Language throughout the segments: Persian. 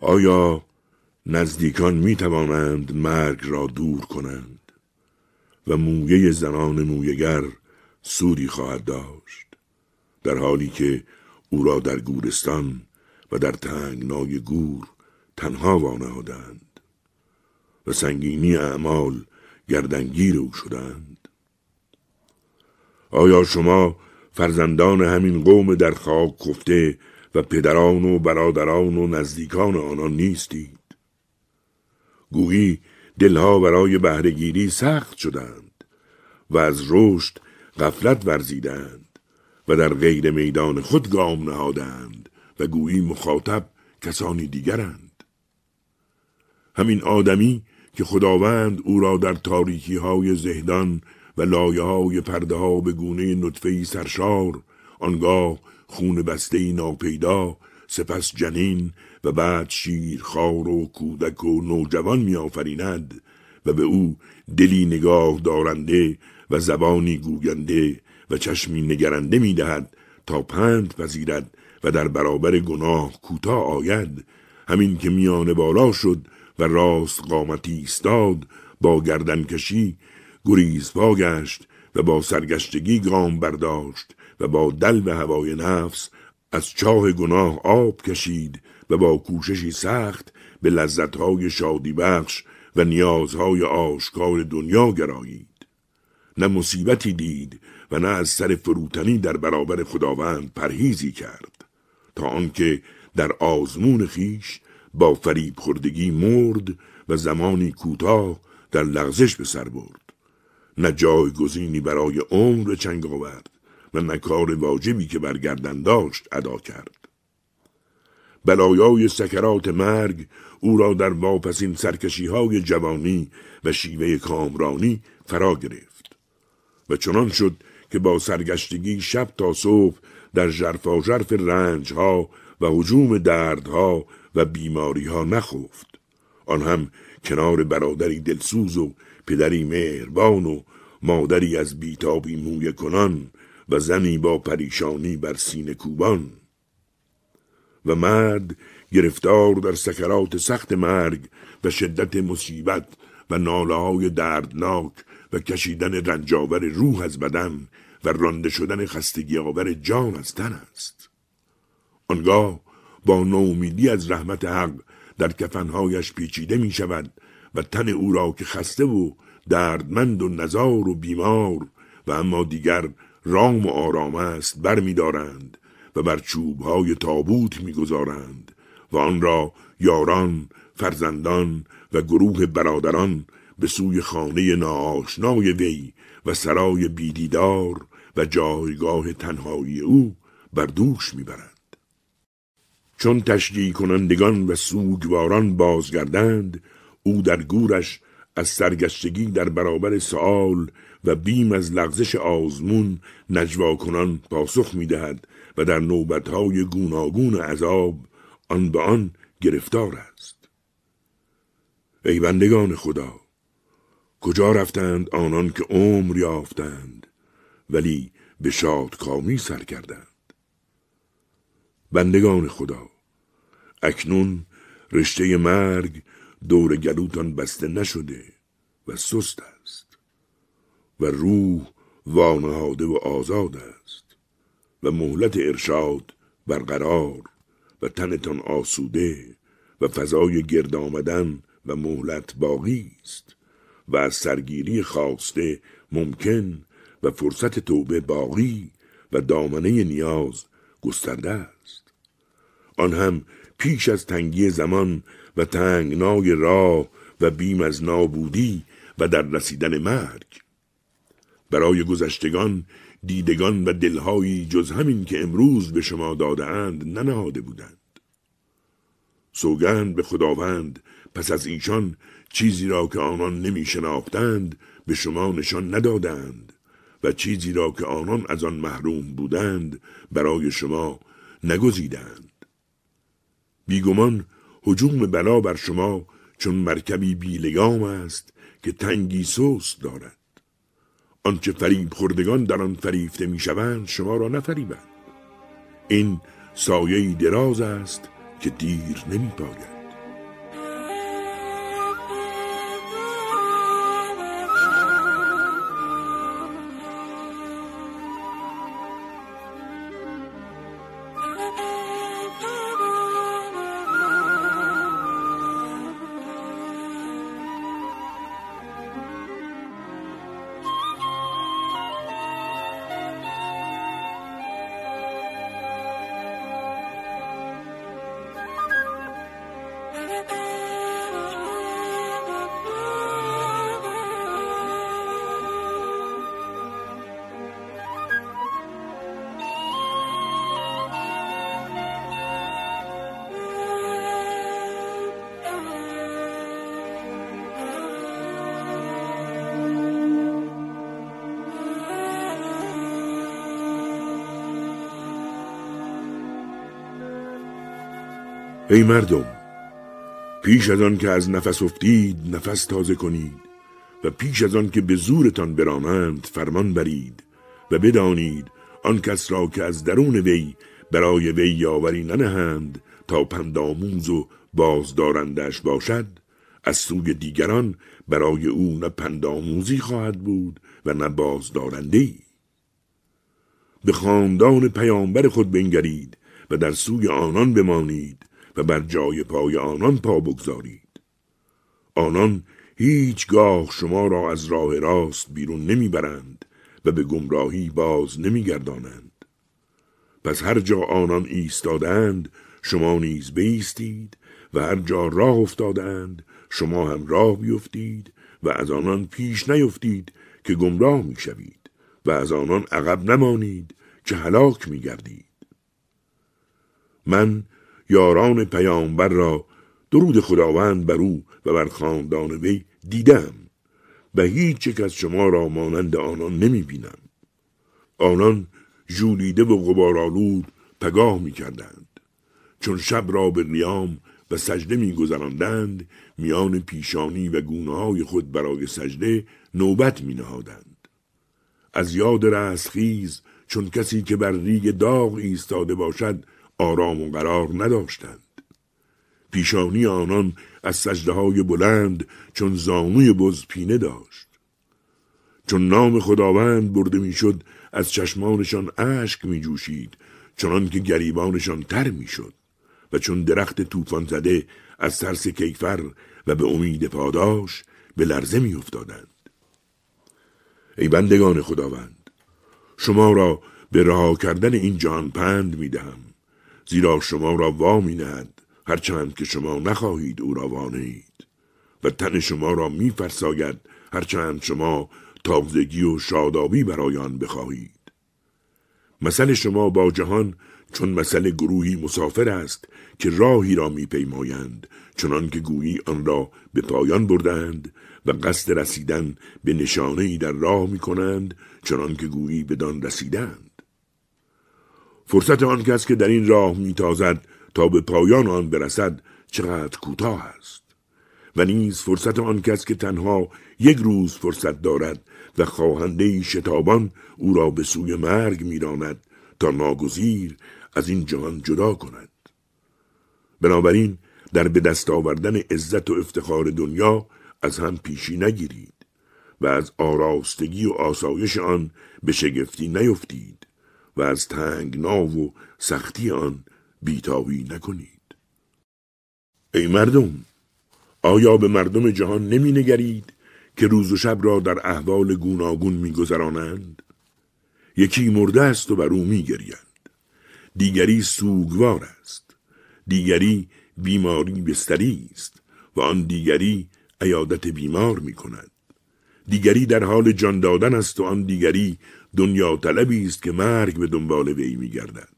آیا نزدیکان می توانند مرگ را دور کنند و مویه زنان مویگر سودی خواهد داشت؟ در حالی که او را در گورستان و در تنگنای گور تنها وانهادند و سنگینی اعمال گردنگیر او شدند. آیا شما فرزندان همین قوم در خاک کفته و پدران و برادران و نزدیکان آنان نیستید. گویی دلها برای بهرهگیری سخت شدند و از رشد غفلت ورزیدند و در غیر میدان خود گام نهادند و گویی مخاطب کسانی دیگرند. همین آدمی که خداوند او را در تاریکی های زهدان و لایه های پرده ها به گونه نطفه سرشار آنگاه خون بسته ناپیدا سپس جنین و بعد شیر خار و کودک و نوجوان میآفریند و به او دلی نگاه دارنده و زبانی گوینده و چشمی نگرنده می‌دهد تا پند پذیرد و در برابر گناه کوتاه آید. همین که میان بالا شد و راست قامتی ایستاد با گردن کشی گریز پا گشت و با سرگشتگی گام برداشت. و با دل و هوای نفس از چاه گناه آب کشید و با کوششی سخت به لذتهای شادی بخش و نیازهای آشکار دنیا گرایید. نه مصیبتی دید و نه از سر فروتنی در برابر خداوند پرهیزی کرد تا آنکه در آزمون خیش با فریب خوردگی مرد و زمانی کوتاه در لغزش به سر برد. نه جایگزینی برای عمر چنگ آورد و نکار واجبی که برگردن داشت ادا کرد. بلایای سکرات مرگ او را در واپسین سرکشی های جوانی و شیوه کامرانی فرا گرفت و چنان شد که با سرگشتگی شب تا صبح در جرفا جرف رنج ها و حجوم دردها و بیماری ها نخفت. آن هم کنار برادری دلسوز و پدری مهربان و مادری از بیتابی موی کنان و زنی با پریشانی بر سینه کوبان. و مرد گرفتار در سکرات سخت مرگ و شدت مصیبت و ناله های دردناک و کشیدن رنجاور روح از بدن و رانده شدن خستگی آور جان از تن است. آنگاه با نومیدی از رحمت حق در کفنهایش پیچیده می شود و تن او را که خسته و دردمند و نزار و بیمار و اما دیگر رام و آرام است بر می دارند و بر چوب های تابوت می گذارند و آن را یاران، فرزندان و گروه برادران به سوی خانه ناآشنای وی و سرای بیدیدار و جایگاه تنهایی او بر دوش می‌برند. چون تشجیع کنندگان و سوگواران بازگردند او در گورش از سرگشتگی در برابر سوال و بیم از لغزش آزمون نجوا کنان پاسخ می دهد و در نوبتهای گوناگون عذاب آن به آن گرفتار است. ای بندگان خدا کجا رفتند آنان که عمر یافتند ولی به کامی سر کردند؟ بندگان خدا اکنون رشته مرگ دور گلوتان بسته نشده و سست است و روح وانهاده و آزاد است و مهلت ارشاد برقرار و تنتان آسوده و فضای گرد آمدن و مهلت باقی است و از سرگیری خواسته ممکن و فرصت توبه باقی و دامنه نیاز گسترده است. آن هم پیش از تنگی زمان و تنگنای راه و بیم از نابودی و در رسیدن مرگ برای گذشتگان دیدگان و دلهایی جز همین که امروز به شما دادهاند ننهاده بودند. سوگند به خداوند پس از ایشان چیزی را که آنان نمی شناختند به شما نشان ندادند و چیزی را که آنان از آن محروم بودند برای شما نگزیدند بیگمان حجوم بلا بر شما چون مرکبی بیلگام است که تنگی سوست دارد. آنچه فریب خوردگان در آن فریفته می‌شوند شما را نفریبند. این سایه دراز است که دیر نمی ای مردم پیش از آن که از نفس افتید نفس تازه کنید و پیش از آن که به زورتان برانند فرمان برید و بدانید آن کس را که از درون وی برای وی یاوری ننهند تا پنداموز و بازدارندش باشد از سوی دیگران برای او نه پنداموزی خواهد بود و نه بازدارنده ای. به خاندان پیامبر خود بنگرید و در سوی آنان بمانید و بر جای پای آنان پا بگذارید. آنان هیچگاه شما را از راه راست بیرون نمی‌برند و به گمراهی باز نمیگردانند. پس هر جا آنان ایستادند شما نیز بیستید و هر جا راه افتادند شما هم راه بیفتید و از آنان پیش نیفتید که گمراه می‌شوید و از آنان عقب نمانید که هلاک میگردید. من یاران پیامبر را درود خداوند بر او و بر خاندان وی دیدم و هیچ یک از شما را مانند آنان نمی بینم. آنان جولیده و غبارآلود پگاه می کردند. چون شب را به ریام و سجده می گذراندند میان پیشانی و گونه های خود برای سجده نوبت می نهادند. از یاد رسخیز چون کسی که بر ریگ داغ ایستاده باشد آرام و قرار نداشتند. پیشانی آنان از سجده های بلند چون زانوی بز پینه داشت. چون نام خداوند برده می‌شد از چشمانشان اشک می جوشید چنان که گریبانشان تر می‌شد و چون درخت طوفان زده از ترس کیفر و به امید پاداش به لرزه می افتادند. ای بندگان خداوند شما را به رها کردن این جان پند می دهم زیرا شما را وامی نهد هرچند که شما نخواهید او را وانید و تن شما را میفرساید هرچند شما تازگی و شادابی برای آن بخواهید. مثل شما با جهان چون مثل گروهی مسافر است که راهی را میپیمایند چنان که گویی آن را به پایان بردند و قصد رسیدن به نشانه ای در راه می کنند چنان که گویی بدان رسیدند. فرصت آن کس که در این راه میتازد تا به پایان آن برسد چقدر کوتاه است. و نیز فرصت آن کس که تنها یک روز فرصت دارد و خواهنده شتابان او را به سوی مرگ میراند تا ناگزیر از این جهان جدا کند. بنابراین در به دست آوردن عزت و افتخار دنیا از هم پیشی نگیرید و از آراستگی و آسایش آن به شگفتی نیفتید. و از تنگنا و سختی آن بیتابی نکنید. ای مردم آیا به مردم جهان نمی نگرید که روز و شب را در احوال گوناگون میگذرانند یکی مرده است و بر او میگریند دیگری سوگوار است. دیگری بیماری بستری است و آن دیگری عیادت بیمار می کند. دیگری در حال جان دادن است و آن دیگری دنیا طلبی است که مرگ به دنبال وی می گردد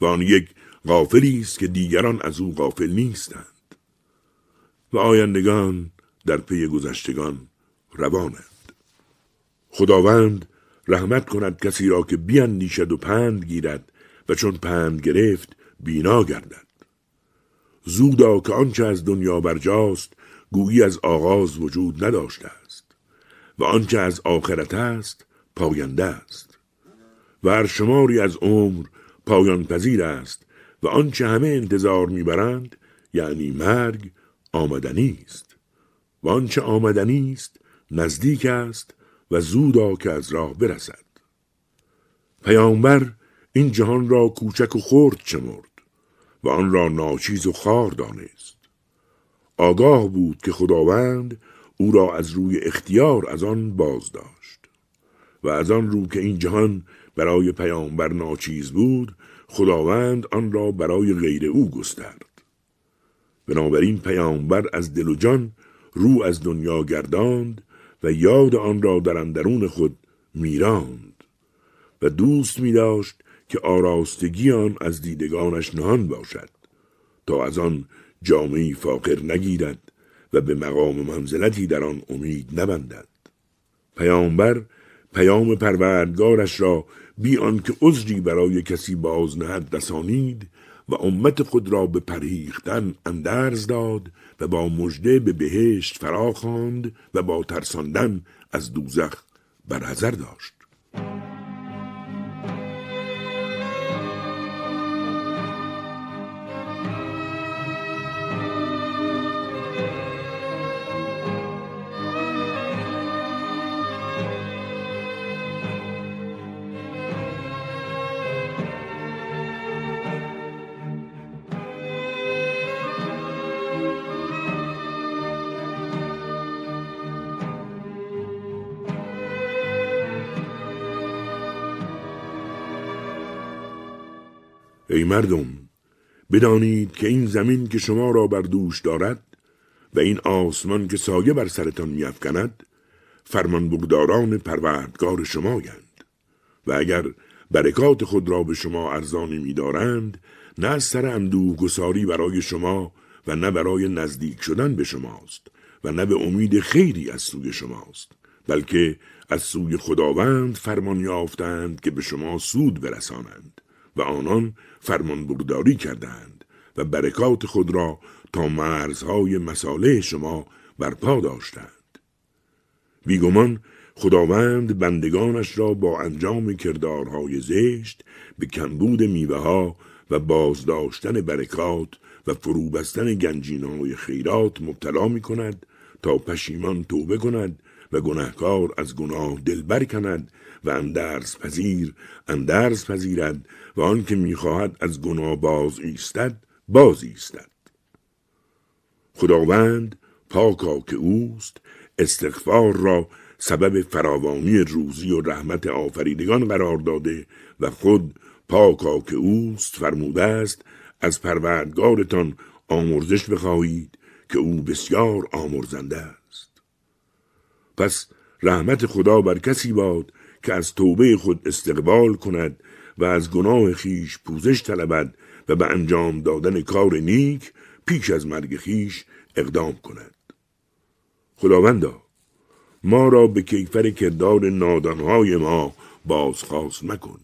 و آن یک غافلی است که دیگران از او غافل نیستند. و آیندگان در پی گذشتگان روانند. خداوند رحمت کند کسی را که بیاندیشد و پند گیرد و چون پند گرفت بینا گردد. زودا که آنچه از دنیا برجاست گویی از آغاز وجود نداشته است. و آنچه از آخرت است پاینده است. و هر شماری از عمر پایان پذیر است و آنچه همه انتظار می‌برند یعنی مرگ آمدنی است. و آنچه آمدنی است نزدیک است و زودا که از راه برسد. پیامبر این جهان را کوچک و خرد چمرد و آن را ناچیز و خار دانست. آگاه بود که خداوند او را از روی اختیار از آن باز داشت. و از آن رو که این جهان برای پیامبر ناچیز بود خداوند آن را برای غیر او گسترد. بنابراین پیامبر از دل و جان رو از دنیا گرداند و یاد آن را در اندرون خود میراند. و دوست می داشت که آراستگی آن از دیدگانش نهان باشد تا از آن جامعی فاقر نگیرد و به مقام منزلتی در آن امید نبندد. پیامبر پیام پروردگارش را بی آنکه عذری برای کسی باز نهد رسانید و امت خود را به پرهیختن اندرز داد و با مژده به بهشت فرا خواند و با ترساندن از دوزخ برحذر داشت. ای مردم بدانید که این زمین که شما را بر دوش دارد و این آسمان که سایه بر سرتان میافکند فرمانبرداران پروردگار شمایند. و اگر برکات خود را به شما ارزانی میدارند نه از سر اندوه گساری برای شما و نه برای نزدیک شدن به شماست و نه به امید خیری از سوی شماست بلکه از سوی خداوند فرمان یافتند که به شما سود برسانند. و آنان فرمان برداری کردند و برکات خود را تا مرزهای مساله شما برپا داشتند. بیگمان خداوند بندگانش را با انجام کردارهای زشت به کمبود میوه ها و بازداشتن برکات و فروبستن گنجینهای خیرات مبتلا می کند تا پشیمان توبه کند و گناهکار از گناه دل برکند و اندرز پذیر اندرز پذیرد و آنکه می‌خواهد از گناه باز ایستد باز ایستد. خداوند پاکا که اوست استغفار را سبب فراوانی روزی و رحمت آفریدگان قرار داده و خود پاکا که اوست فرموده است از پروردگارتان آمرزش بخواهید که او بسیار آمرزنده است. پس رحمت خدا بر کسی باد که از توبه خود استقبال کند و از گناه خیش پوزش طلبد و به انجام دادن کار نیک پیش از مرگ خیش اقدام کند. خداوندا ما را به کیفر کردار نادانهای ما بازخواست مکن.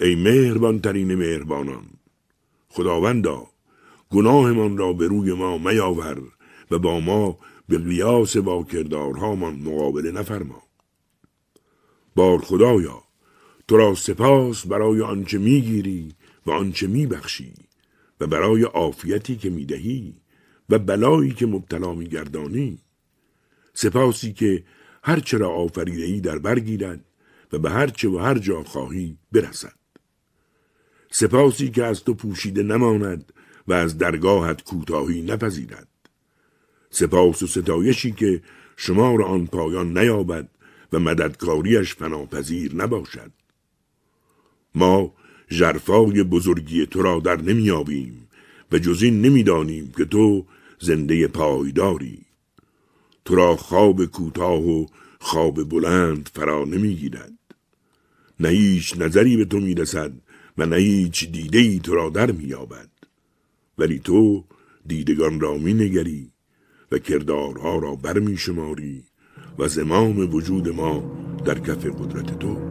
ای مهربان ترین مهربانان خداوندا گناهمان را به روی ما میاور و با ما به قیاس با کردارهامان مقابله نفرما. بار خدایا تو را سپاس برای آنچه می‌گیری و آنچه میبخشی و برای عافیتی که می‌دهی و بلایی که مبتلا میگردانی. سپاسی که هرچه را آفریده ای در برگیرد و به هرچه و هر جا خواهی برسد. سپاسی که از تو پوشیده نماند و از درگاهت کوتاهی نپذیرد. سپاس و ستایشی که شما را آن پایان نیابد و مددکاریش فناپذیر نباشد. ما جرفای بزرگی تو را در نمیابیم و جز این نمی‌دانیم که تو زنده پایداری. تو را خواب کوتاه و خواب بلند فرا نمی‌گیرد. نه هیچ نظری به تو می‌رسد و نه هیچ دیده ای تو را در مییابد. ولی تو دیدگان را مینگری. و کردارها را برمیشماری و زمام وجود ما در کف قدرت توست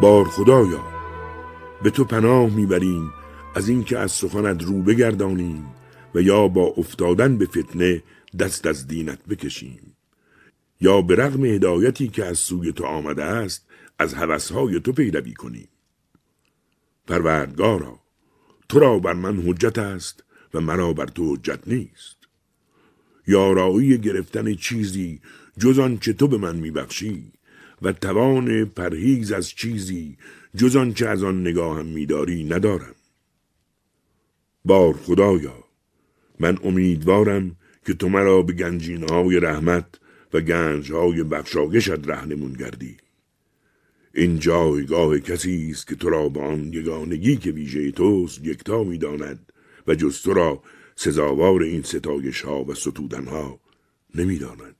بار خدایا به تو پناه می‌بریم از اینکه از سخنت رو بگردانیم و یا با افتادن به فتنه دست از دینت بکشیم. یا به رغم هدایتی که از سوی تو آمده است از هوسهای تو پیروی کنیم. پروردگارا تو را بر من حجت است و مرا بر تو حجت نیست. یارایی گرفتن چیزی جز آنچه تو به من میبخشی. و توان پرهیز از چیزی جز آنچه از آن نگاهم میداری ندارم. بار خدایا من امیدوارم که تو مرا به گنجینهای رحمت و گنجهای بخشایشت رهنمون گردی. این جایگاه کسی است که تو را با آن یگانگی که ویژه توست یکتا می‌داند و جز تو را سزاوار این ستایش ها و ستودن ها نمی‌داند.